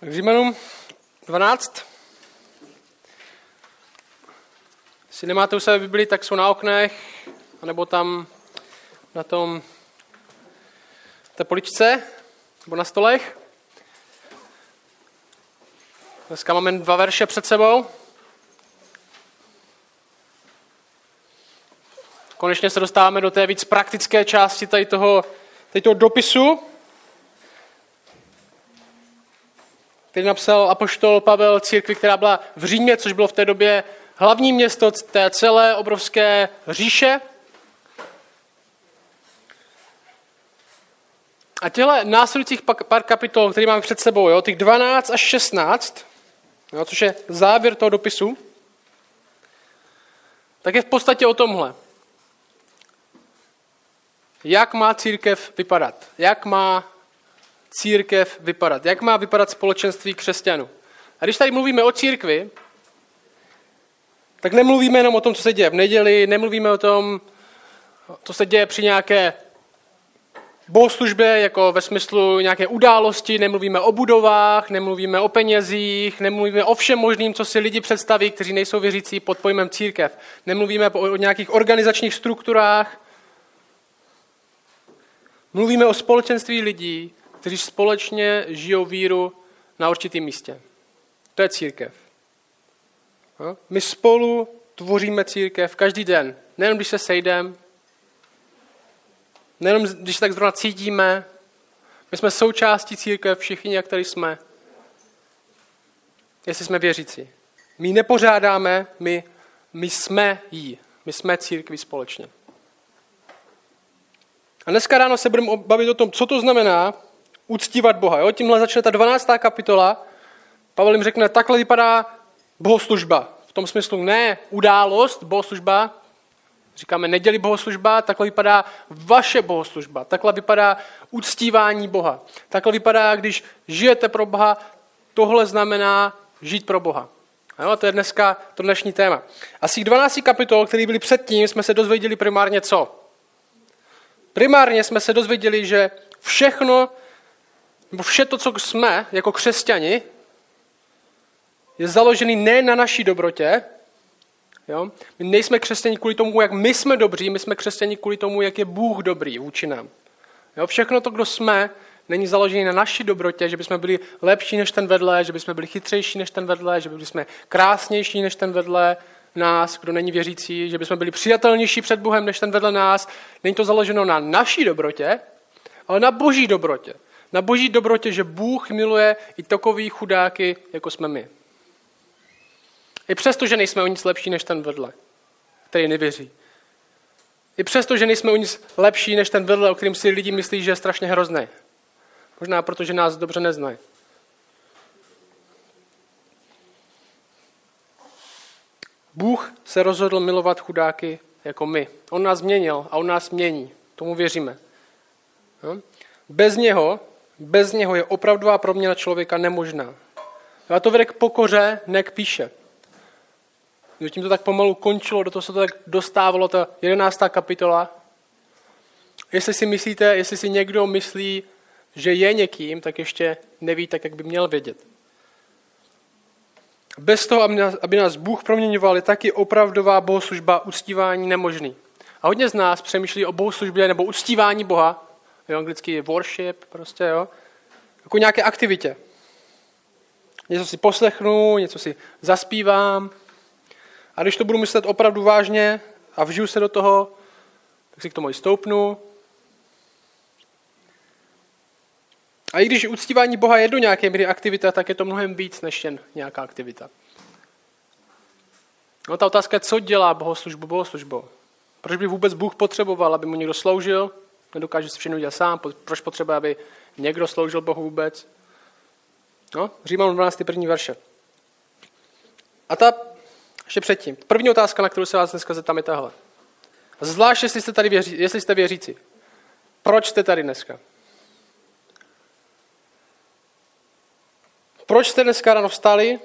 Tak Římanům 12. Jestli nemáte u sebe Bibli, tak jsou na oknech, anebo tam na tom té poličce, nebo na stolech. Dneska máme dva verše před sebou. Konečně se dostáváme do té víc praktické části tady toho, tady toho dopisu, který napsal apoštol Pavel církvi, která byla v Římě, což bylo v té době hlavní město té celé obrovské říše. A těhle následujících pár kapitol, které máme před sebou, jo, těch 12 až 16, jo, což je závěr toho dopisu, tak je v podstatě o tomhle. Jak má církev vypadat? Jak má církev vypadat? Jak má vypadat společenství křesťanů? A když tady mluvíme o církvi, tak nemluvíme jenom o tom, co se děje v neděli, nemluvíme o tom, co se děje při nějaké bohoslužbě, jako ve smyslu nějaké události, nemluvíme o budovách, nemluvíme o penězích, nemluvíme o všem možným, co si lidi představí, kteří nejsou věřící pod pojmem církev. Nemluvíme o nějakých organizačních strukturách. Mluvíme o společenství lidí, kteří společně žijou víru na určitém místě. To je církev. My spolu tvoříme církev každý den. Nejenom když se sejdeme, nejenom když se tak zrovna cítíme. My jsme součástí církev, všichni, jak tady jsme. Jestli jsme věřící. My nepořádáme, my, my jsme jí. My jsme církví společně. A dneska ráno se budeme bavit o tom, co to znamená uctívat Boha. Jo? Tímhle začne ta 12. kapitola. Pavel jim řekne, takhle vypadá bohoslužba. V tom smyslu ne událost, bohoslužba, říkáme neděli bohoslužba, takhle vypadá vaše bohoslužba, takhle vypadá uctívání Boha. Takhle vypadá, když žijete pro Boha, tohle znamená žít pro Boha. Jo, to je dneska to dnešní téma. A z těch 12 kapitol, které byly předtím, jsme se dozvěděli primárně co? Primárně jsme se dozvěděli, že všechno, nebo vše to, co jsme jako křesťani, je založený ne na naší dobrotě. Jo? My nejsme křesťani kvůli tomu, jak my jsme dobří, my jsme křesťani kvůli tomu, jak je Bůh dobrý vůči nám. Jo? Všechno to, kdo jsme, není založený na naší dobrotě, že bychom byli lepší než ten vedle, že bychom byli chytřejší než ten vedle, že bychom krásnější než ten vedle nás, kdo není věřící, že bychom byli přijatelnější před Bohem než ten vedle nás. Není to založeno na naší dobrotě, ale na boží dobrotě. Na boží dobrotě, že Bůh miluje i takový chudáky, jako jsme my. I přesto, že nejsme o nic lepší než ten vedle, který nevěří. I přesto, že nejsme o nic lepší než ten vedle, o kterém si lidi myslí, že je strašně hrozný. Možná proto, že nás dobře neznají. Bůh se rozhodl milovat chudáky jako my. On nás změnil a on nás mění. Tomu věříme. Bez něho, bez něho je opravdová proměna člověka nemožná. A to vede k pokoře, ne k píše. Tím to tak pomalu končilo, do toho se to tak dostávalo, ta jedenáctá kapitola. Jestli si myslíte, jestli si někdo myslí, že je někým, tak ještě neví tak, jak by měl vědět. Bez toho, aby nás, aby nás Bůh proměňoval, je taky opravdová bohoslužba uctívání nemožný. A hodně z nás přemýšlí o bohoslužbě nebo uctívání Boha, jo, anglicky worship, prostě, jo, jako nějaké aktivitě. Něco si poslechnu, něco si zaspívám. A když to budu myslet opravdu vážně a vžiju se do toho, tak si k tomu i stoupnu. A i když uctívání Boha je do nějaké míry aktivita, tak je to mnohem víc než jen nějaká aktivita. No ta otázka je, co dělá bohoslužbu bohoslužbou. Proč by vůbec Bůh potřeboval, aby mu někdo sloužil? Nedokáže si všechno dělat sám. Proč potřebuje, aby někdo sloužil Bohu vůbec? No, Říman 12. první verše. A ta, ještě předtím, první otázka, na kterou se vás dneska zeptám, je tahle. Zvlášť, jestli jste tady věří, jestli jste věřící. Proč jste tady dneska? Proč jste dneska ráno vstali?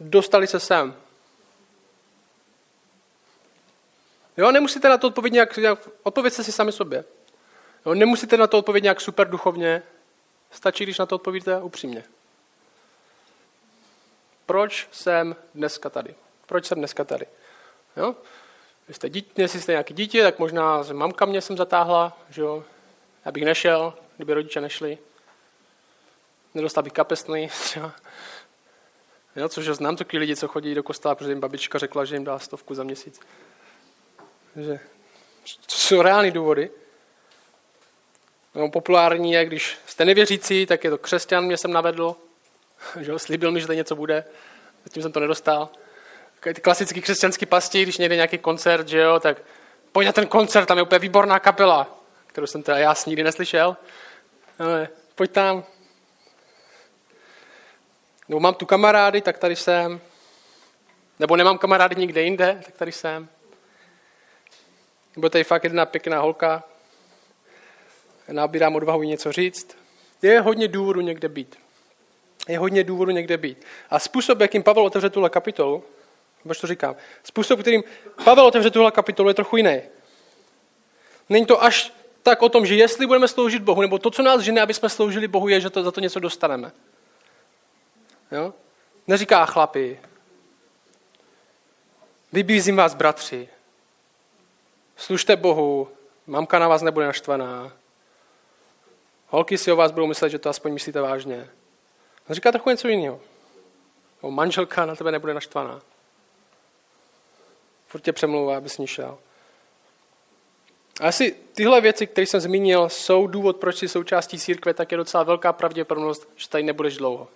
Dostali se sem. Jo, nemusíte na to odpovědět nějak, nějak odpověďte si sami sobě. Jo, nemusíte na to odpovědět nějak super duchovně, stačí, když na to odpovíte upřímně. proč jsem dneska tady. Proč jsem dneska tady. Jo? Jste dítě, jestli jste nějaký dítě, tak možná mamka mě jsem zatáhla, že jo? Já bych nešel, kdyby rodiče nešli. Nedostal bych kapesný. Jo, což znám taky lidi, co chodí do kostela, protože jim babička řekla, že jim dá stovku za měsíc. Že, to jsou reální důvody. No, populární je, když jste nevěřící, tak je to křesťan, mě jsem navedl, že slíbil mi, že to něco bude, zatím jsem to nedostal. Ty klasický křesťanský pasti, když někde nějaký koncert, že jo, tak pojď na ten koncert, tam je úplně výborná kapela, kterou jsem teda já nikdy neslyšel. Ale pojď tam. Nebo mám tu kamarády, tak tady jsem. Nebo nemám kamarády nikde jinde, tak tady jsem. Nebo tady fakt jedna pěkná holka, nabírám odvahu něco říct. Je hodně důvodu někde být. Je hodně důvodu někde být. A způsob, jakým Pavel otevře tuhle kapitolu, proč to říkám, způsob, kterým Pavel otevře tuhle kapitolu, je trochu jiný. Není to až tak o tom, že jestli budeme sloužit Bohu, nebo to, co nás žene, aby jsme sloužili Bohu, je, že to, za to něco dostaneme. Jo? Neříká chlapi, vybízím vás, bratři, služte Bohu, mamka na vás nebude naštvaná, holky si o vás budou myslet, že to aspoň myslíte vážně. On říká trochu něco jiného. O manželka na tebe nebude naštvaná. Furt tě přemlouvá, abys ní šel. A jestli tyhle věci, které jsem zmínil, jsou důvod, proč jsi součástí církve, tak je docela velká pravděpodobnost, že tady nebudeš dlouho.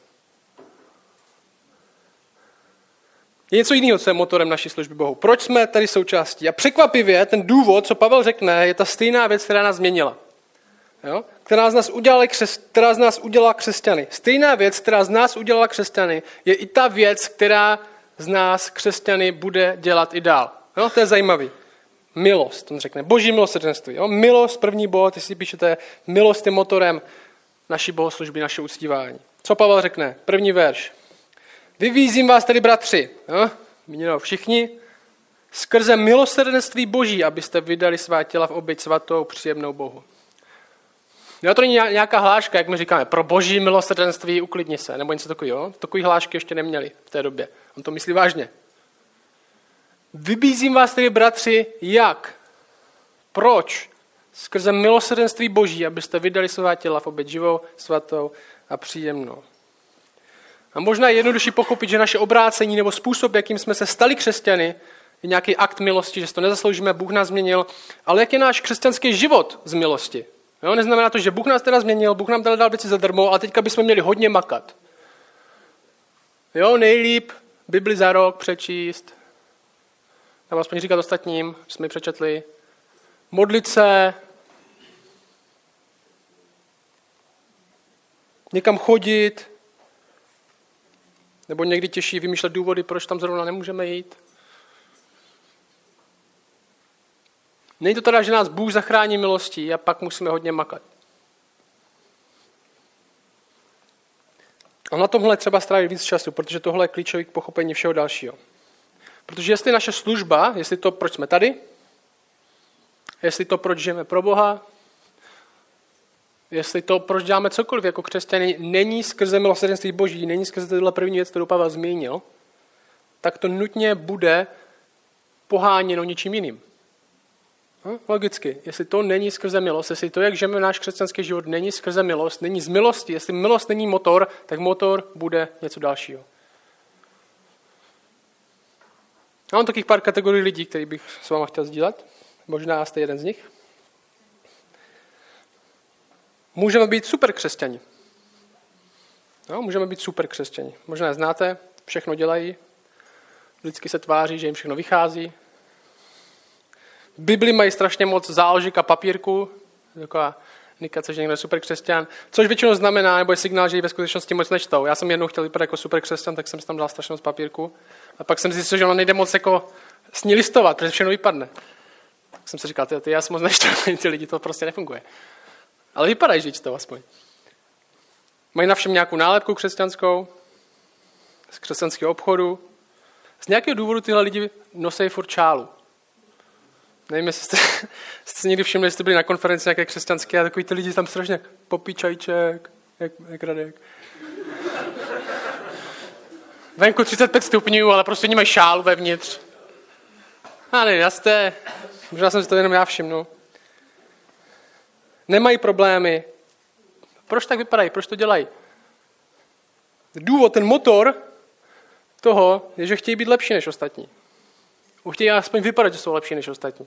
Je něco jiného, co je motorem naší služby Bohu. Proč jsme tady součástí? A překvapivě ten důvod, co Pavel řekne, je ta stejná věc, která nás změnila. Jo? Která, z nás udělala křes, která z nás udělala křesťany. Stejná věc, která z nás udělala křesťany, je i ta věc, která z nás křesťany bude dělat i dál. Jo? To je zajímavý. Milost, on řekne. Boží milosrdenství. Jo? Milost, první bod, jestli píšete, milost je motorem naší bohoslužby, naše uctívání. Co Pavel řekne? První verš. Vyvízím vás tedy, bratři? Míněno všichni, skrze milosrdenství Boží, abyste vydali svá těla v oběť svatou, příjemnou Bohu. Jo, to není nějaká hláška, jak my říkáme, pro boží milosrdenství uklidni se, nebo něco takového. Takový hlášky ještě neměli v té době. On to myslí vážně. Vybízím vás tedy, bratři, jak? Proč? Skrze milosrdenství boží, abyste vydali svá těla v oběť živou, svatou a příjemnou. A možná je jednodušší pochopit, že naše obrácení nebo způsob, jakým jsme se stali křesťany, je nějaký akt milosti, že si to nezasloužíme, Bůh nás změnil, ale jak je náš křesťanský život z milosti? Jo, neznamená to, že Bůh nás teda změnil, Bůh nám teda dal věci zadarmo, ale teďka bychom měli hodně makat. Jo, nejlíp Bibli za rok přečíst, nebo aspoň říkat ostatním, že jsme ji přečetli, modlit se, někam chodit, nebo někdy těžší vymýšlet důvody, proč tam zrovna nemůžeme jít. Není to teda, že nás Bůh zachrání milostí a pak musíme hodně makat. A na tomhle třeba strávit víc času, protože tohle je klíčový k pochopení všeho dalšího. Protože jestli naše služba, jestli to, proč jsme tady, jestli to, proč žijeme pro Boha, jestli to, proč děláme cokoliv jako křesťané, není skrze milosrdenství Boží, není skrze tohle první věc, kterou Pavel zmínil, tak to nutně bude poháněno něčím jiným. No, logicky, jestli to není skrze milost, jestli to, jak žijeme náš křesťanský život, není skrze milost, není z milosti, jestli milost není motor, tak motor bude něco dalšího. Já mám takových pár kategorií lidí, který bych s váma chtěl sdílet. Možná jste jeden z nich. Můžeme být super křesťani. No, můžeme být super křesťani. Možná je znáte, všechno dělají, vždycky se tváří, že jim všechno vychází, Bibli mají strašně moc záložek a papírku, taková indikace, že někdo je super křesťan, což většinou znamená, nebo je signál, že ji ve skutečnosti moc nečtou. Já jsem jednou chtěl vypadat jako super křesťan, tak jsem si tam dal strašně moc papírku. A pak jsem zjistil, že ono nejde moc jako s ní listovat, protože všechno vypadne. Tak jsem si říkal, ty, ty já jsem moc nečtou, ty lidi, to prostě nefunguje. Ale vypadají, že čtou aspoň. Mají na všem nějakou nálepku křesťanskou, z křesťanského obchodu. Z nějakého důvodu tyhle lidi nosí furt čálu. Nevím, jestli jste, jste si někdy všimli, jestli byli na konferenci nějaké křesťanské a takový ty lidi tam strašně popí čajček, jak, jak Radek. venku 35 stupňů, ale prostě nemají šálu vevnitř. Ale jasté, možná jsem si to jenom já všimnu. Nemají problémy. Proč tak vypadají? Proč to dělají? Důvod, ten motor toho je, že chtějí být lepší než ostatní. Chtějí aspoň vypadat, že jsou lepší než ostatní.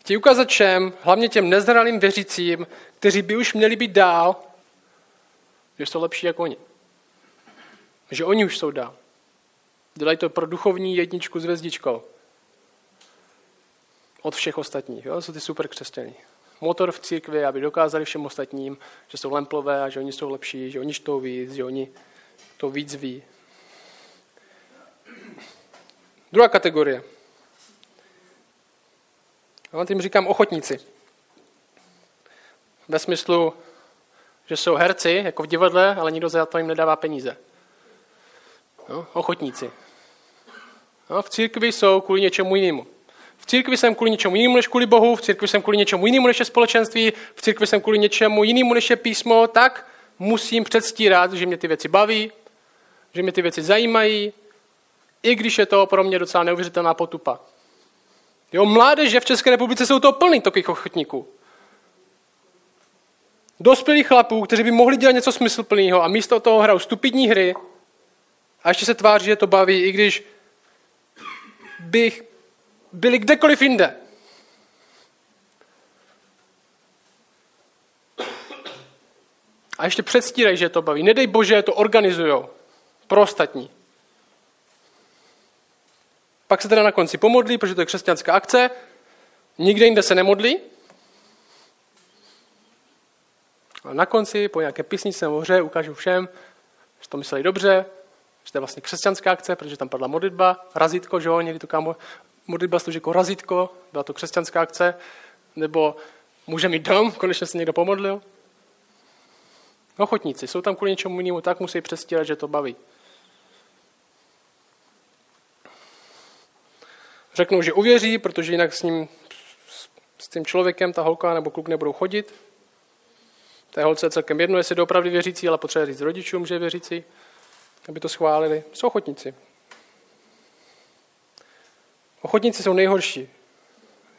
Chtějí ukázat všem, hlavně těm nezralým věřícím, kteří by už měli být dál, že jsou lepší jako oni. Že oni už jsou dál. Dělají to pro duchovní jedničku s hvězdičkou. Od všech ostatních. Jo? Jsou ty super křesťaní. Motor v církvi, aby dokázali všem ostatním, že jsou lemplové a že oni jsou lepší, že oni čtou víc, že oni to víc ví. Druhá kategorie. Já tím říkám ochotníci. Ve smyslu, že jsou herci, jako v divadle, ale nikdo za to jim nedává peníze. No, ochotníci. No, v církvi jsou kvůli něčemu jinému. V církvi jsem kvůli něčemu jinému než kvůli Bohu, v církvi jsem kvůli něčemu jinému než je společenství, v církvi jsem kvůli něčemu jinému než je písmo, tak musím předstírat, že mě ty věci baví, že mě ty věci zajímají, i když je to pro mě docela neuvěřitelná potupa. Jo, mládeže v České republice jsou to plný takových ochotníků. Dospělých chlapů, kteří by mohli dělat něco smysluplného a místo toho hrajou stupidní hry a ještě se tváří, že to baví, i když bych byli kdekoliv jinde. A ještě předstírají, že to baví. Nedej bože, to organizují pro ostatní. Pak se teda na konci pomodlí, protože to je křesťanská akce. Nikde jinde se nemodlí. A na konci, po nějaké písničce nebo hře, ukážu všem, že to mysleli dobře, že to je vlastně křesťanská akce, protože tam padla modlitba, razítko, že jo, někdy to kámo, modlitba slouží jako razítko, byla to křesťanská akce, nebo může mít dom, konečně se někdo pomodlil. Ochotníci, jsou tam kvůli něčemu jinému, tak musí přestírat, že to baví. Řeknou, že uvěří, protože jinak s ním, s tím člověkem ta holka nebo kluk nebudou chodit. Té holce je celkem jedno, jestli je opravdu věřící, ale potřebuje říct rodičům, že je věřící, aby to schválili. Jsou ochotníci. Ochotníci jsou nejhorší.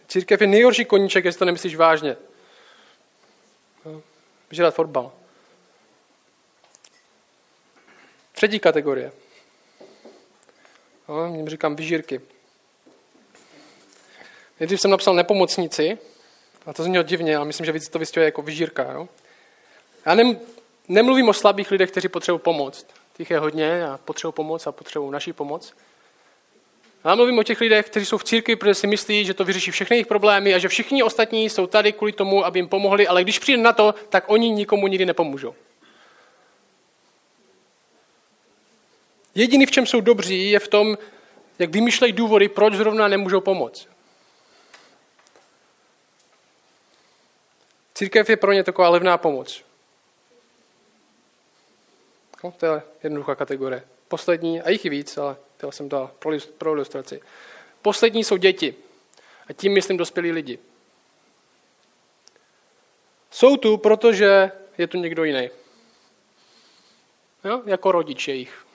Církev je nejhorší koníček, jestli to nemyslíš vážně. Žrat fotbal. Třetí kategorie. No, jim říkám vyžírky. Nejdřív jsem napsal nepomocníci, a to znělo divně, ale myslím, že víc to vystihuje jako vyžírka. Jo? Já nem, nemluvím o slabých lidech, kteří potřebují pomoc. Těch je hodně a potřebují pomoc a potřebují naší pomoc. Já mluvím o těch lidech, kteří jsou v církvi, protože si myslí, že to vyřeší všechny jejich problémy a že všichni ostatní jsou tady kvůli tomu, aby jim pomohli, ale když přijde na to, tak oni nikomu nikdy nepomůžou. Jediný, v čem jsou dobří, je v tom, jak vymýšlejí důvody, proč zrovna nemůžou pomoct. Církev je pro ně taková levná pomoc. No, to je jednoduchá kategorie. Poslední, a jich i víc, ale to jsem dal pro ilustraci. Poslední jsou děti. A tím myslím dospělí lidi. Jsou tu, protože je tu někdo jiný. Jo? Jako rodič jejich.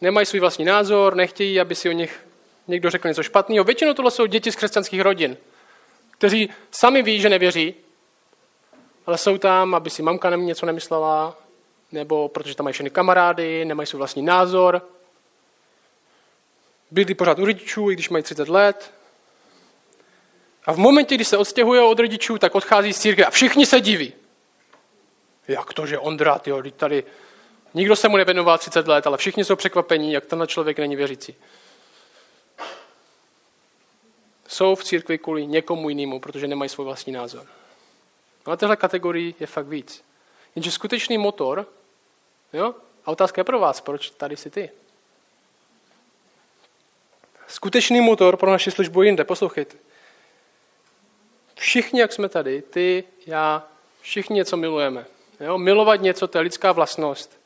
Nemají svůj vlastní názor, nechtějí, aby si o nich někdo řekl něco špatného. Většinou tohle jsou děti z křesťanských rodin kteří sami ví, že nevěří, ale jsou tam, aby si mamka něco nemyslela, nebo protože tam mají všechny kamarády, nemají svůj vlastní názor. Bydlí pořád u rodičů, i když mají 30 let. A v momentě, kdy se odstěhují od rodičů, tak odchází z církve a všichni se diví. Jak to, že Ondra, tyjo, tady nikdo se mu nevěnoval 30 let, ale všichni jsou překvapení, jak tenhle člověk není věřící jsou v církvi kvůli někomu jinému, protože nemají svůj vlastní názor. No a téhle kategorii je fakt víc. Jenže skutečný motor, jo, a otázka je pro vás, proč tady jsi ty? Skutečný motor pro naši službu jinde, poslouchejte. Všichni, jak jsme tady, ty, já, všichni něco milujeme. Jo? Milovat něco, to je lidská vlastnost.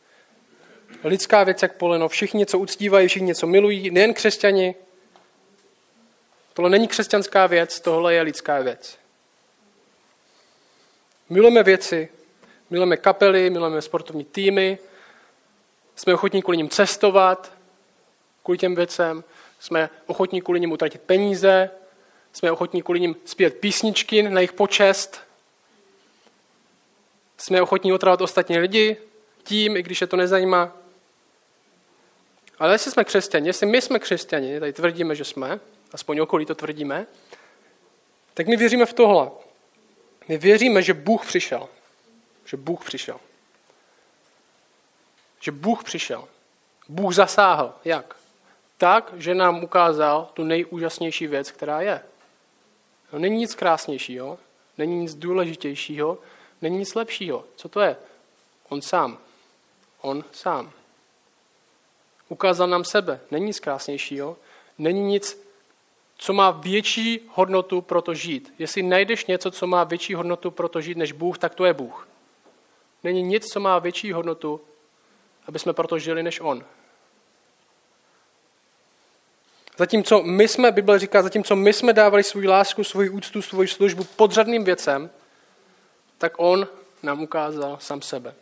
Lidská věc jak poleno, všichni něco uctívají, všichni něco milují, nejen křesťani, Tohle není křesťanská věc, tohle je lidská věc. Milujeme věci, milujeme kapely, milujeme sportovní týmy, Jsme ochotní kvůli ním cestovat, kvůli těm věcem. Jsme ochotní kvůli ním utratit peníze. Jsme ochotní kvůli ním zpět písničky na jejich počest. Jsme ochotní otravovat ostatní lidi tím, i když je to nezajímá. Ale jestli jsme křesťani, jestli my jsme křesťani, tady tvrdíme, že jsme, aspoň okolí to tvrdíme, tak my věříme v tohle. My věříme, že Bůh přišel. Že Bůh přišel. Že Bůh přišel. Bůh zasáhl. Jak? Tak, že nám ukázal tu nejúžasnější věc, která je. No, není nic krásnějšího, není nic důležitějšího, není nic lepšího. Co to je? On sám. On sám. Ukázal nám sebe. Není nic krásnějšího, není nic, co má větší hodnotu pro to žít. Jestli najdeš něco, co má větší hodnotu pro to žít než Bůh, tak to je Bůh. Není nic, co má větší hodnotu, aby jsme proto žili, než On. Zatímco my jsme, Bible říká, zatímco my jsme dávali svou lásku, svou úctu, svou službu podřadným věcem, tak On nám ukázal sám sebe.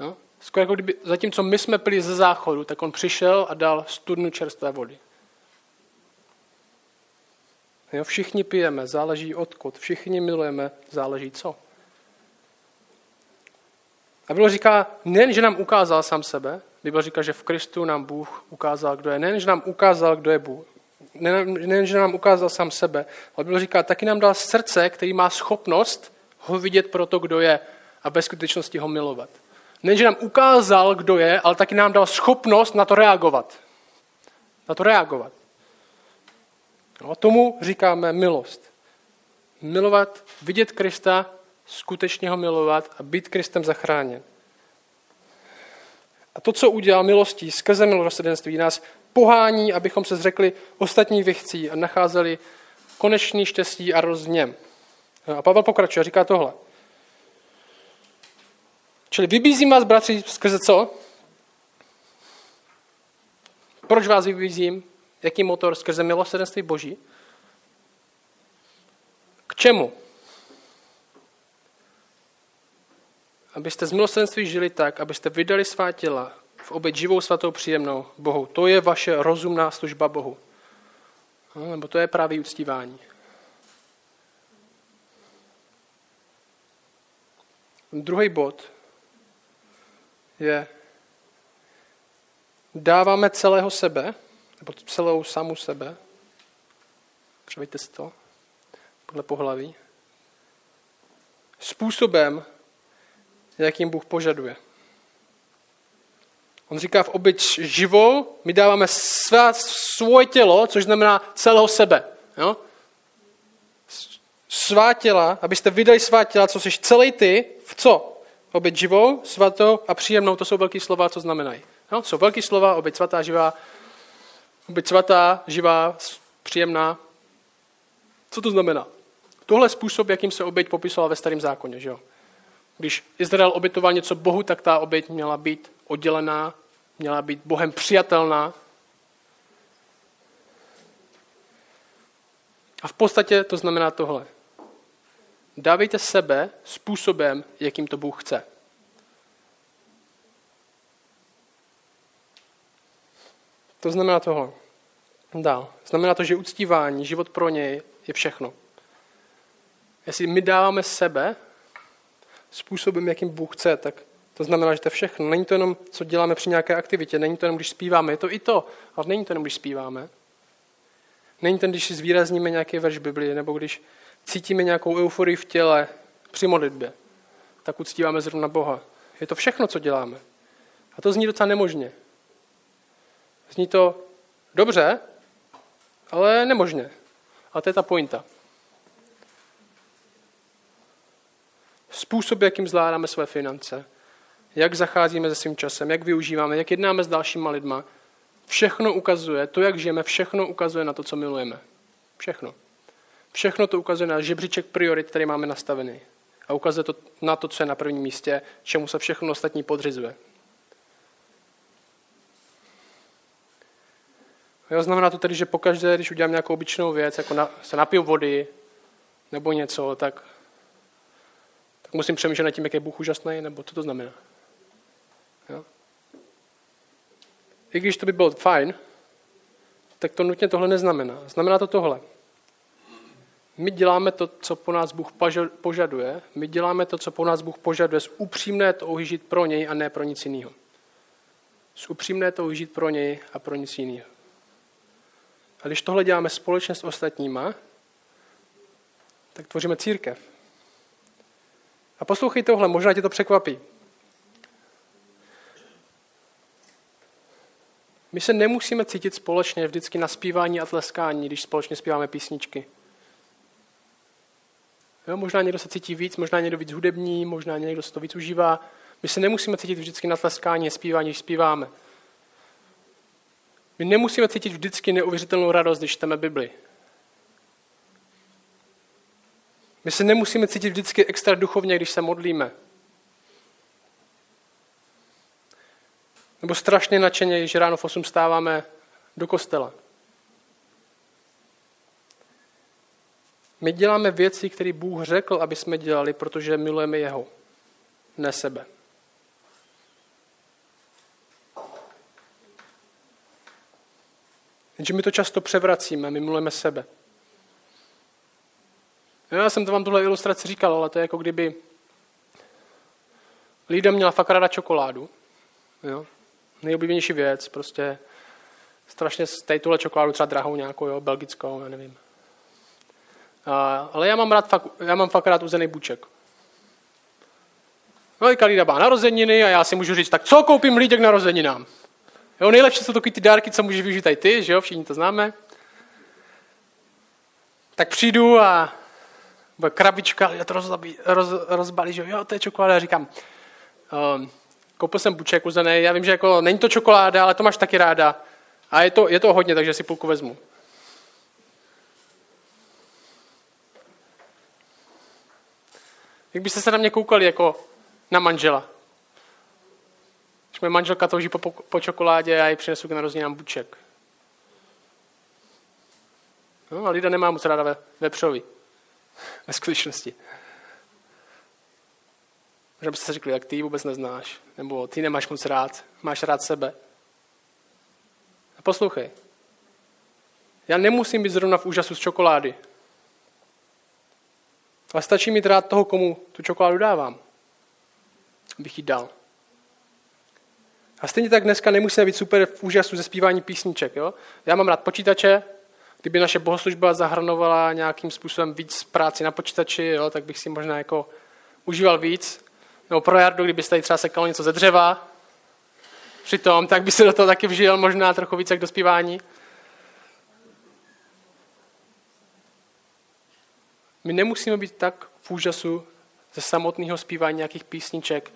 Jo? Skoro jako kdyby, zatímco my jsme pili ze záchodu, tak on přišel a dal studnu čerstvé vody. Jo, všichni pijeme, záleží odkud. Všichni milujeme, záleží co. A Bible říká, nejen, že nám ukázal sám sebe, Bible říká, že v Kristu nám Bůh ukázal, kdo je. Nejen, že nám ukázal, kdo je Bůh. Nejen, že nám ukázal sám sebe, ale Bible říká, taky nám dal srdce, který má schopnost ho vidět pro to, kdo je a ve skutečnosti ho milovat. Nejen, že nám ukázal, kdo je, ale taky nám dal schopnost na to reagovat. Na to reagovat. No a tomu říkáme milost. Milovat, vidět Krista, skutečně ho milovat a být Kristem zachráněn. A to, co udělal milostí skrze milosrdenství, nás pohání, abychom se zřekli ostatních věcí a nacházeli konečný štěstí a rozněm. A Pavel pokračuje, říká tohle. Čili vybízím vás, bratři, skrze co? Proč vás vybízím? Jaký motor? Skrze milosrdenství Boží. K čemu? Abyste z milosrdenství žili tak, abyste vydali svá těla v oběť živou, svatou, příjemnou Bohu. To je vaše rozumná služba Bohu. No, nebo to je právě uctívání. Druhý bod je, dáváme celého sebe, nebo celou samu sebe, převeďte si to, podle pohlaví, způsobem, jakým Bůh požaduje. On říká v obyč živou, my dáváme svá, svoje tělo, což znamená celého sebe. Jo? Svá těla, abyste vydali svá těla, co jsi celý ty, v co? Oběť živou, svatou a příjemnou, to jsou velké slova, co znamenají. No, jsou velké slova, oběť svatá, živá, oběť svatá, živá, příjemná. Co to znamená? Tohle je způsob, jakým se oběť popisovala ve starém zákoně. Že jo? Když Izrael obětoval něco Bohu, tak ta oběť měla být oddělená, měla být Bohem přijatelná. A v podstatě to znamená tohle. Dávejte sebe způsobem, jakým to Bůh chce. To znamená toho. Dál. Znamená to, že uctívání, život pro něj je všechno. Jestli my dáváme sebe způsobem, jakým Bůh chce, tak to znamená, že to je všechno. Není to jenom, co děláme při nějaké aktivitě, není to jenom, když zpíváme, je to i to, ale není to jenom, když zpíváme. Není to, když si zvýrazníme nějaký verš Biblie, nebo když cítíme nějakou euforii v těle při modlitbě, tak uctíváme zrovna Boha. Je to všechno, co děláme. A to zní docela nemožně. Zní to dobře, ale nemožně. A to je ta pointa. Způsob, jakým zvládáme své finance, jak zacházíme se svým časem, jak využíváme, jak jednáme s dalšíma lidma, všechno ukazuje, to, jak žijeme, všechno ukazuje na to, co milujeme. Všechno. Všechno to ukazuje na žebříček priorit, který máme nastavený. A ukazuje to na to, co je na prvním místě, čemu se všechno ostatní podřizuje. Jo, znamená to tedy, že pokaždé, když udělám nějakou obyčejnou věc, jako na, se napiju vody nebo něco, tak, tak musím přemýšlet nad tím, jak je Bůh úžasný, nebo co to znamená. Jo? i když to by bylo fajn, tak to nutně tohle neznamená. Znamená to tohle. My děláme to, co po nás Bůh požaduje. My děláme to, co po nás Bůh požaduje z upřímné touhy žít pro něj a ne pro nic jiného. Z upřímné touhy žít pro něj a pro nic jiného. A když tohle děláme společně s ostatníma, tak tvoříme církev. A poslouchej tohle, možná tě to překvapí. My se nemusíme cítit společně vždycky na zpívání a tleskání, když společně zpíváme písničky. Jo, možná někdo se cítí víc, možná někdo víc hudební, možná někdo se to víc užívá. My se nemusíme cítit vždycky na tleskání a zpívání, když zpíváme. My nemusíme cítit vždycky neuvěřitelnou radost, když čteme Bibli. My se nemusíme cítit vždycky extra duchovně, když se modlíme. Nebo strašně nadšeně, když ráno v 8 stáváme do kostela. My děláme věci, které Bůh řekl, aby jsme dělali, protože milujeme Jeho, ne sebe. Jenže my to často převracíme, my milujeme sebe. Já jsem to vám tuhle ilustraci říkal, ale to je jako kdyby Lída měla fakt ráda čokoládu. Jo? Nejoblíbenější věc, prostě strašně tady tuhle čokoládu třeba drahou nějakou, jo, belgickou, já nevím. A, ale já mám, rád fakt, já mám fakt rád uzený buček. No, Lída má narozeniny a já si můžu říct, tak co koupím lídek narozeninám? Jo, nejlepší jsou takový ty dárky, co můžeš využít i ty, že jo, všichni to známe. Tak přijdu a bude krabička, já to rozbalí, roz, rozbalí, že jo, to je čokoláda. Já říkám, um, koupil jsem buček uzený, já vím, že jako není to čokoláda, ale to máš taky ráda. A je to, je to hodně, takže si půlku vezmu. Jak byste se na mě koukali jako na manžela? Když moje manželka touží po, po, po čokoládě já ji přinesu k narozeninám buček. No a lidé nemá moc ráda ve, vepřový. Ve skutečnosti. Možná byste si řekli, jak ty ji vůbec neznáš. Nebo ty nemáš moc rád. Máš rád sebe. A poslouchej. Já nemusím být zrovna v úžasu z čokolády. Ale stačí mít rád toho, komu tu čokoládu dávám. Abych ji dal. A stejně tak dneska nemusíme být super v úžasu ze zpívání písniček. Jo? Já mám rád počítače, kdyby naše bohoslužba zahrnovala nějakým způsobem víc práci na počítači, jo, tak bych si možná jako užíval víc. Nebo pro Jardu, kdybyste tady třeba sekal něco ze dřeva, přitom, tak by se do toho taky vžil možná trochu více k dospívání. My nemusíme být tak v úžasu ze samotného zpívání nějakých písniček,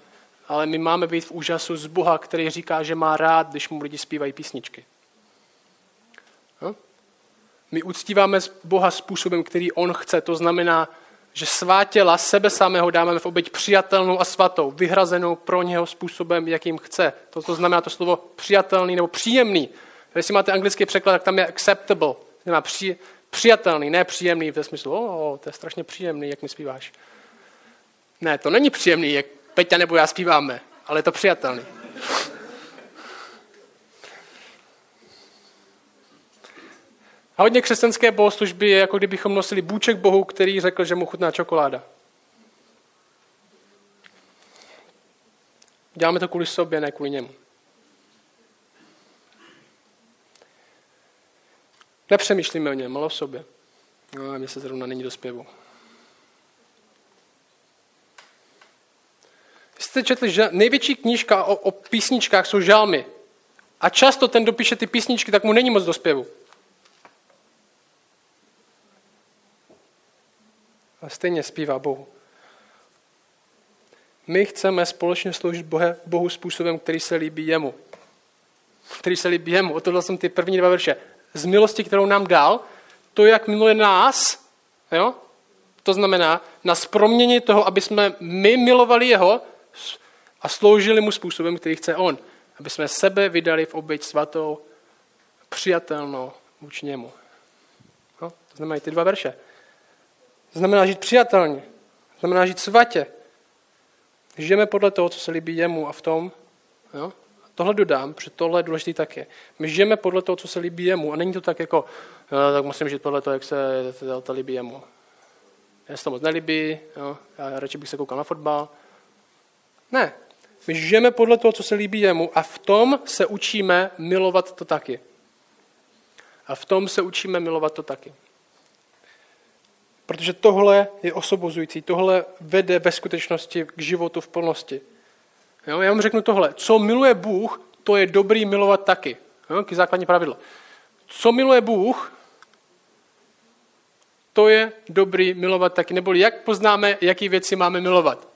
ale my máme být v úžasu z Boha, který říká, že má rád, když mu lidi zpívají písničky. My uctíváme Boha způsobem, který On chce. To znamená, že svá těla sebe samého dáme v oběť přijatelnou a svatou, vyhrazenou pro něho způsobem, jakým chce. To, znamená to slovo přijatelný nebo příjemný. Když máte anglický překlad, tak tam je acceptable. Znamená při, přijatelný, ne příjemný v smyslu, o, to je strašně příjemný, jak mi zpíváš. Ne, to není příjemný, jak Peťa nebo já zpíváme, ale je to přijatelný. A hodně křesťanské bohoslužby je, jako kdybychom nosili bůček Bohu, který řekl, že mu chutná čokoláda. Děláme to kvůli sobě, ne kvůli němu. Nepřemýšlíme o něm, ale o sobě. No, a mně se zrovna není do zpěvu. Jste četli, že největší knížka o, o písničkách jsou žalmy. A často ten dopíše ty písničky, tak mu není moc do zpěvu. A stejně zpívá Bohu. My chceme společně sloužit Bohe, Bohu způsobem, který se líbí jemu. Který se líbí jemu. O tohle jsem ty první dva verše. Z milosti, kterou nám dal, to, jak miluje nás, jo? to znamená nás proměnit toho, aby jsme my milovali jeho a sloužili mu způsobem, který chce on. Aby jsme sebe vydali v oběť svatou, přijatelnou vůči němu. No, to znamená ty dva verše. Znamená žít přijatelně. Znamená žít svatě. Žijeme podle toho, co se líbí jemu a v tom, jo? tohle dodám, protože tohle je důležité také. My žijeme podle toho, co se líbí jemu a není to tak jako, no, tak musím žít podle toho, jak se to, líbí jemu. Já se to moc nelíbí, jo, já radši bych se koukal na fotbal. Ne, my žijeme podle toho, co se líbí jemu a v tom se učíme milovat to taky. A v tom se učíme milovat to taky. Protože tohle je osobozující, tohle vede ve skutečnosti k životu v plnosti. Jo, já vám řeknu tohle. Co miluje Bůh, to je dobrý milovat taky. Jo, základní pravidlo. Co miluje Bůh, to je dobrý milovat taky. Neboli jak poznáme, jaký věci máme milovat.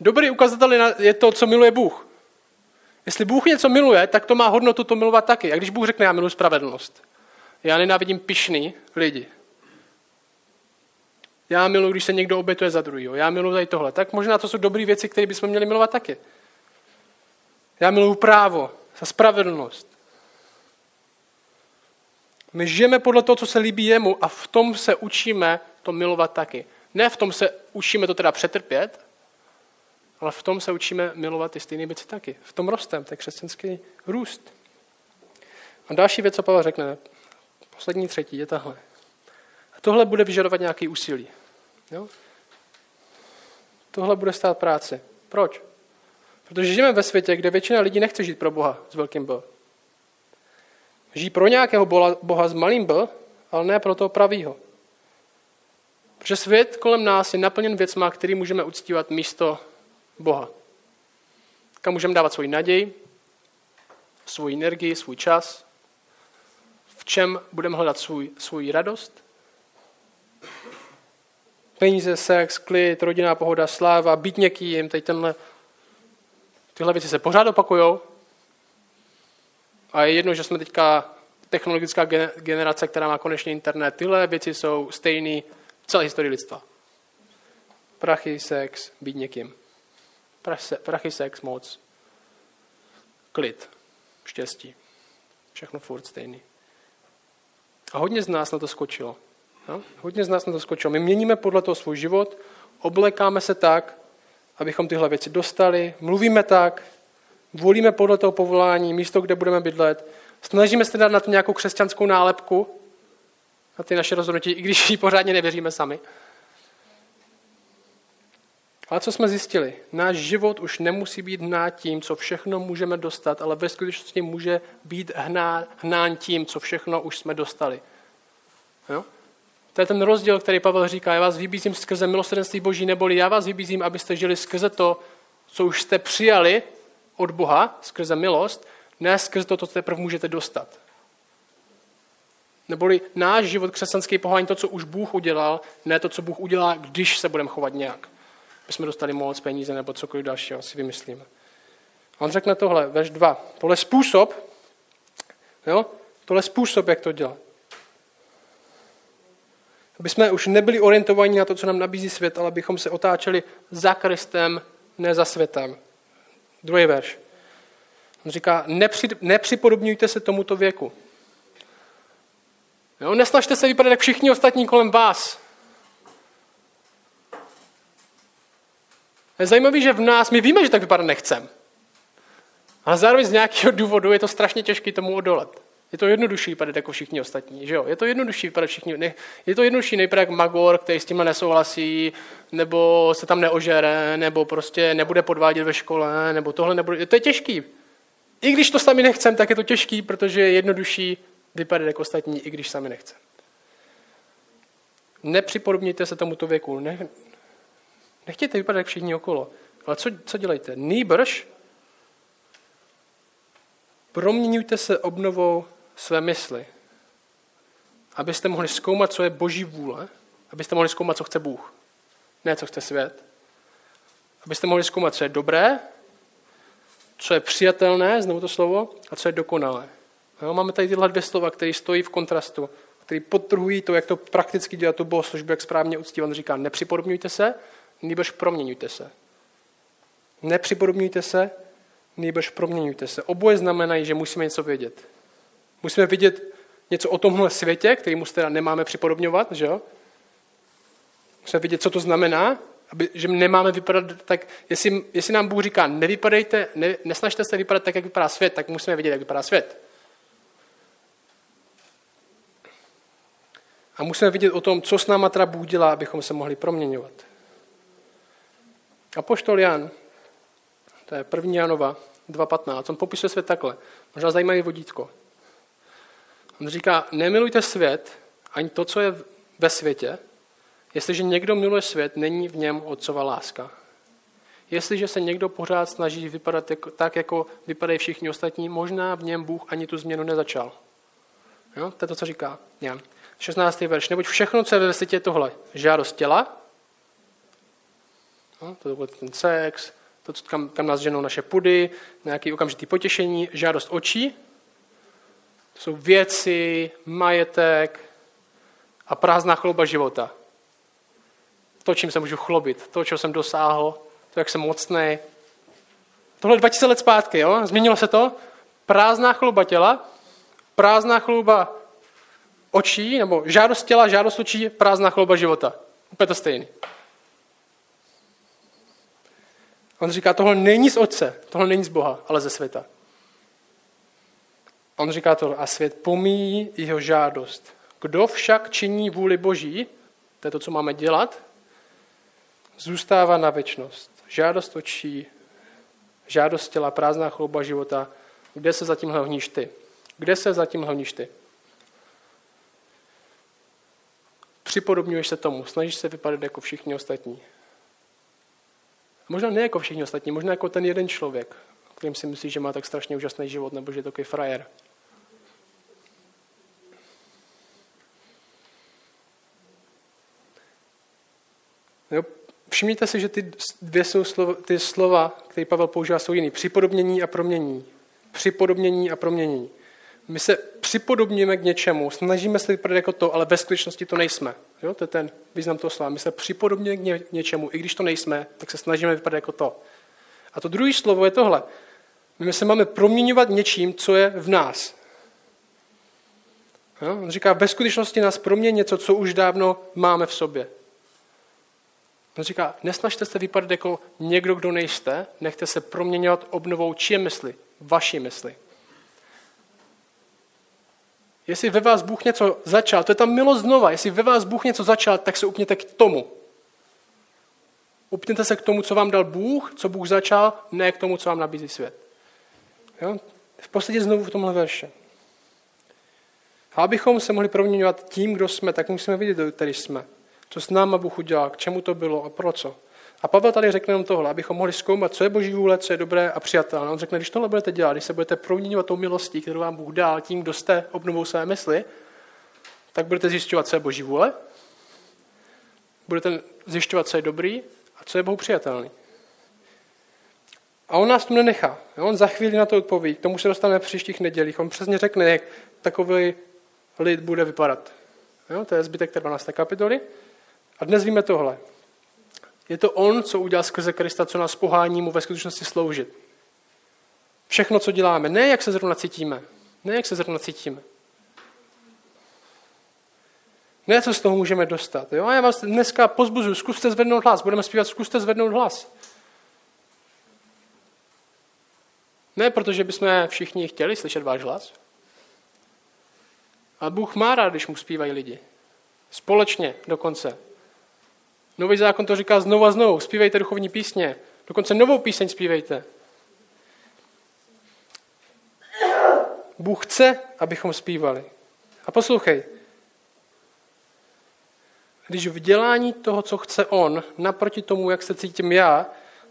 Dobrý ukazatel je to, co miluje Bůh. Jestli Bůh něco miluje, tak to má hodnotu to milovat taky. A když Bůh řekne, já miluji spravedlnost. Já nenávidím pišný lidi. Já miluji, když se někdo obětuje za druhého. Já miluji tady tohle. Tak možná to jsou dobré věci, které bychom měli milovat taky. Já miluji právo, za spravedlnost. My žijeme podle toho, co se líbí jemu a v tom se učíme to milovat taky. Ne v tom se učíme to teda přetrpět, ale v tom se učíme milovat ty stejné věci taky. V tom rostem, to je křesťanský růst. A další věc, co Pavel řekne, poslední třetí, je tahle. A tohle bude vyžadovat nějaký úsilí. Jo? Tohle bude stát práce. Proč? Protože žijeme ve světě, kde většina lidí nechce žít pro Boha s velkým B. Žijí pro nějakého Boha s malým B, ale ne pro toho pravýho. Protože svět kolem nás je naplněn věcma, který můžeme uctívat místo Boha. Kam můžeme dávat svoji naději, svoji energii, svůj čas, v čem budeme hledat svůj, svůj radost. Peníze, sex, klid, rodinná pohoda, sláva, být někým, teď tenhle, tyhle věci se pořád opakují. A je jedno, že jsme teďka technologická generace, která má konečně internet. Tyhle věci jsou stejné v celé historii lidstva. Prachy, sex, být někým prachy, sex, moc, klid, štěstí. Všechno furt stejný. A hodně z nás na to skočilo. No? Hodně z nás na to skočilo. My měníme podle toho svůj život, oblekáme se tak, abychom tyhle věci dostali, mluvíme tak, volíme podle toho povolání, místo, kde budeme bydlet, snažíme se dát na to nějakou křesťanskou nálepku, na ty naše rozhodnutí, i když ji pořádně nevěříme sami. Ale co jsme zjistili? Náš život už nemusí být hnát tím, co všechno můžeme dostat, ale ve skutečnosti může být hnán tím, co všechno už jsme dostali. Jo? To je ten rozdíl, který Pavel říká, já vás vybízím skrze milosrdenství Boží, neboli já vás vybízím, abyste žili skrze to, co už jste přijali od Boha, skrze milost, ne skrze to, co teprve můžete dostat. Neboli náš život křesťanský pohlání to, co už Bůh udělal, ne to, co Bůh udělá, když se budeme chovat nějak bychom dostali moc peníze nebo cokoliv dalšího, si vymyslíme. A on řekne tohle, verš 2. Tohle způsob, jo, tohle způsob, jak to dělat. Aby jsme už nebyli orientovaní na to, co nám nabízí svět, ale abychom se otáčeli za Kristem, ne za světem. Druhý verš. On říká, nepři, nepřipodobňujte se tomuto věku. Jo, nesnažte se vypadat jak všichni ostatní kolem vás. Je zajímavé, že v nás, my víme, že tak vypadat nechcem. Ale zároveň z nějakého důvodu je to strašně těžké tomu odolat. Je to jednodušší vypadat jako všichni ostatní, že jo? Je to jednodušší vypadat všichni, ne, je to jednodušší nejprve jak Magor, který s tím nesouhlasí, nebo se tam neožere, nebo prostě nebude podvádět ve škole, nebo tohle nebude, to je těžký. I když to sami nechcem, tak je to těžký, protože je jednodušší vypadat jako ostatní, i když sami nechcem. Nepřipodobnějte se tomuto věku. Ne, Nechtějte vypadat jak všichni okolo. Ale co, co dělejte? Nýbrž proměňujte se obnovou své mysli, abyste mohli zkoumat, co je boží vůle, abyste mohli zkoumat, co chce Bůh, ne co chce svět. Abyste mohli zkoumat, co je dobré, co je přijatelné, znovu to slovo, a co je dokonalé. Jo, máme tady tyhle dvě slova, které stojí v kontrastu, které podtrhují to, jak to prakticky dělat tu bohoslužbu, jak správně uctívat. Říká, nepřipodobňujte se, nýbrž proměňujte se. Nepřipodobňujte se, nýbrž proměňujte se. Oboje znamenají, že musíme něco vědět. Musíme vidět něco o tomhle světě, kterýmu se teda nemáme připodobňovat, že jo? Musíme vidět, co to znamená aby, že nemáme vypadat tak, jestli, jestli nám Bůh říká, nevypadejte, ne, nesnažte se vypadat tak, jak vypadá svět, tak musíme vidět, jak vypadá svět. A musíme vidět o tom, co s náma teda Bůh dělá, abychom se mohli proměňovat. A poštol Jan, to je první Janova 2.15, on popisuje svět takhle. Možná zajímavý vodítko. On říká, nemilujte svět, ani to, co je ve světě. Jestliže někdo miluje svět, není v něm otcova láska. Jestliže se někdo pořád snaží vypadat jako, tak, jako vypadají všichni ostatní, možná v něm Bůh ani tu změnu nezačal. Jo? To je to, co říká Jan. 16. verš. Neboť všechno, co je ve světě, je tohle. Žádost těla, no, to je ten sex, to, kam, kam nás ženou naše pudy, nějaký okamžitý potěšení, žádost očí, jsou věci, majetek a prázdná chlouba života. To, čím se můžu chlobit, to, čeho jsem dosáhl, to, jak jsem mocný. Tohle 2000 let zpátky, jo? Změnilo se to? Prázdná chlouba těla, prázdná chlouba očí, nebo žádost těla, žádost očí, prázdná chlouba života. Úplně to stejný. On říká, tohle není z Otce, tohle není z Boha, ale ze světa. On říká to, a svět pomíjí jeho žádost. Kdo však činí vůli Boží, to je to, co máme dělat, zůstává na věčnost. Žádost očí, žádost těla, prázdná chlouba života. Kde se zatím hlavníš ty? Kde se zatím hlavníš ty? Připodobňuješ se tomu, snažíš se vypadat jako všichni ostatní. Možná ne jako všichni ostatní, možná jako ten jeden člověk, kterým si myslí, že má tak strašně úžasný život, nebo že je takový frajer. Jo, všimněte si, že ty dvě jsou slova, ty slova, které Pavel používá, jsou jiný. Připodobnění a promění. Připodobnění a promění. My se připodobňujeme k něčemu, snažíme se vypadat jako to, ale ve skutečnosti to nejsme. Jo? To je ten význam toho slova. My se připodobňujeme k něčemu, i když to nejsme, tak se snažíme vypadat jako to. A to druhé slovo je tohle. My se máme proměňovat něčím, co je v nás. Jo? On říká, ve skutečnosti nás promění něco, co už dávno máme v sobě. On říká, nesnažte se vypadat jako někdo, kdo nejste, nechte se proměňovat obnovou čije mysli? Vaší mysli. Jestli ve vás Bůh něco začal, to je ta milost znova, jestli ve vás Bůh něco začal, tak se upněte k tomu. Upněte se k tomu, co vám dal Bůh, co Bůh začal, ne k tomu, co vám nabízí svět. Jo? V podstatě znovu v tomhle verše. A abychom se mohli proměňovat tím, kdo jsme, tak musíme vidět, který jsme. Co s náma Bůh udělal, k čemu to bylo a pro co. A Pavel tady řekne jenom tohle, abychom mohli zkoumat, co je boží vůle, co je dobré a přijatelné. On řekne, když tohle budete dělat, když se budete proměňovat tou milostí, kterou vám Bůh dal, tím, kdo jste obnovou své mysli, tak budete zjišťovat, co je boží vůle, budete zjišťovat, co je dobrý a co je Bohu přijatelný. A on nás tu nenechá. On za chvíli na to odpoví. K tomu se dostaneme v příštích nedělích. On přesně řekne, jak takový lid bude vypadat. Jo, to je zbytek té 12. kapitoly. A dnes víme tohle. Je to on, co udělal skrze Krista, co nás pohání mu ve skutečnosti sloužit. Všechno, co děláme, ne jak se zrovna cítíme, ne jak se zrovna cítíme. Ne, co z toho můžeme dostat. Jo? A já vás dneska pozbuzuju, zkuste zvednout hlas, budeme zpívat, zkuste zvednout hlas. Ne, protože bychom všichni chtěli slyšet váš hlas. A Bůh má rád, když mu zpívají lidi. Společně dokonce. Nový zákon to říká znovu a znovu. Zpívejte duchovní písně. Dokonce novou píseň zpívejte. Bůh chce, abychom zpívali. A poslouchej. Když v dělání toho, co chce on, naproti tomu, jak se cítím já,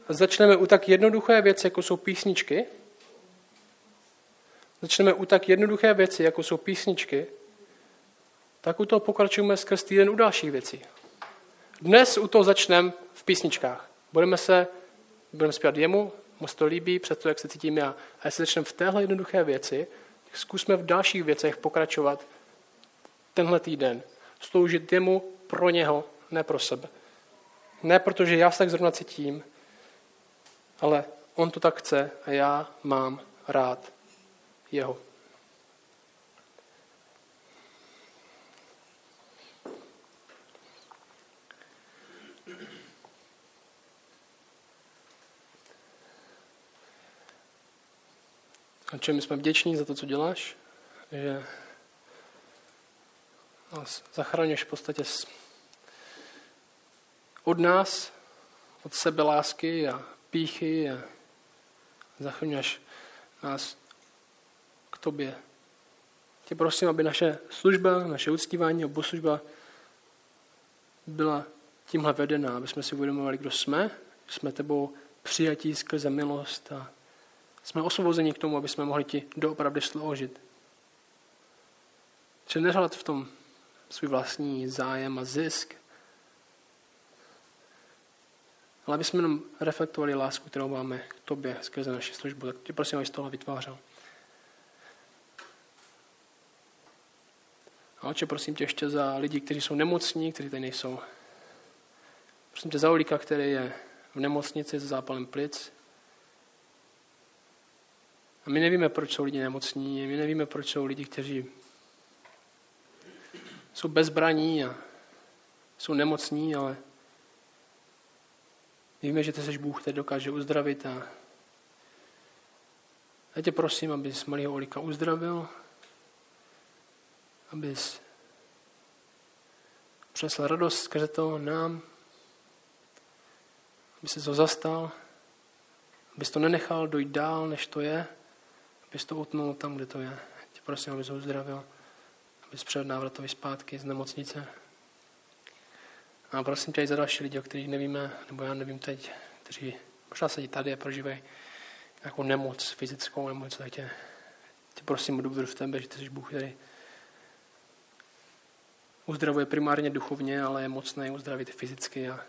začneme u tak jednoduché věci, jako jsou písničky, začneme u tak jednoduché věci, jako jsou písničky, tak u toho pokračujeme skrz týden u dalších věcí. Dnes u toho začneme v písničkách. Budeme se, budeme zpívat jemu, mu se to líbí, před to, jak se cítím já. A jestli začneme v téhle jednoduché věci, zkusme v dalších věcech pokračovat tenhle týden. Sloužit jemu pro něho, ne pro sebe. Ne protože já se tak zrovna cítím, ale on to tak chce a já mám rád jeho. A čem jsme vděční za to, co děláš, že nás zachraňuješ v podstatě od nás, od sebe lásky a píchy a zachraňuješ nás k tobě. Tě prosím, aby naše služba, naše uctívání a bohoslužba byla tímhle vedená, aby jsme si uvědomovali, kdo jsme, jsme tebou přijatí skrze milost a jsme osvobozeni k tomu, aby jsme mohli ti doopravdy sloužit. Čili neřádat v tom svůj vlastní zájem a zisk, ale aby jsme jenom reflektovali lásku, kterou máme k tobě skrze naši službu. Tak tě prosím, aby z toho vytvářel. A oče, prosím tě ještě za lidi, kteří jsou nemocní, kteří tady nejsou. Prosím tě za Olíka, který je v nemocnici s zápalem plic. A my nevíme, proč jsou lidi nemocní, my nevíme, proč jsou lidi, kteří jsou bezbraní a jsou nemocní, ale víme, že ty jsi Bůh, který dokáže uzdravit a já tě prosím, abys malého Olika uzdravil, abys přinesl radost skrze to nám, aby se to zastal, abys to nenechal dojít dál, než to je, abys to utnul tam, kde to je. Tě prosím, abys ho uzdravil, abys přijel návratovi zpátky z nemocnice. A prosím tě i za další lidi, o kterých nevíme, nebo já nevím teď, kteří možná sedí tady a prožívají nějakou nemoc fyzickou nebo něco, tak tě, tě prosím, budu v tebe, že ty jsi Bůh, který uzdravuje primárně duchovně, ale je mocný uzdravit fyzicky a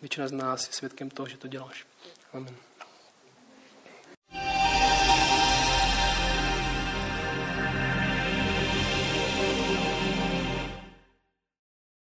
většina z nás je svědkem toho, že to děláš. Amen.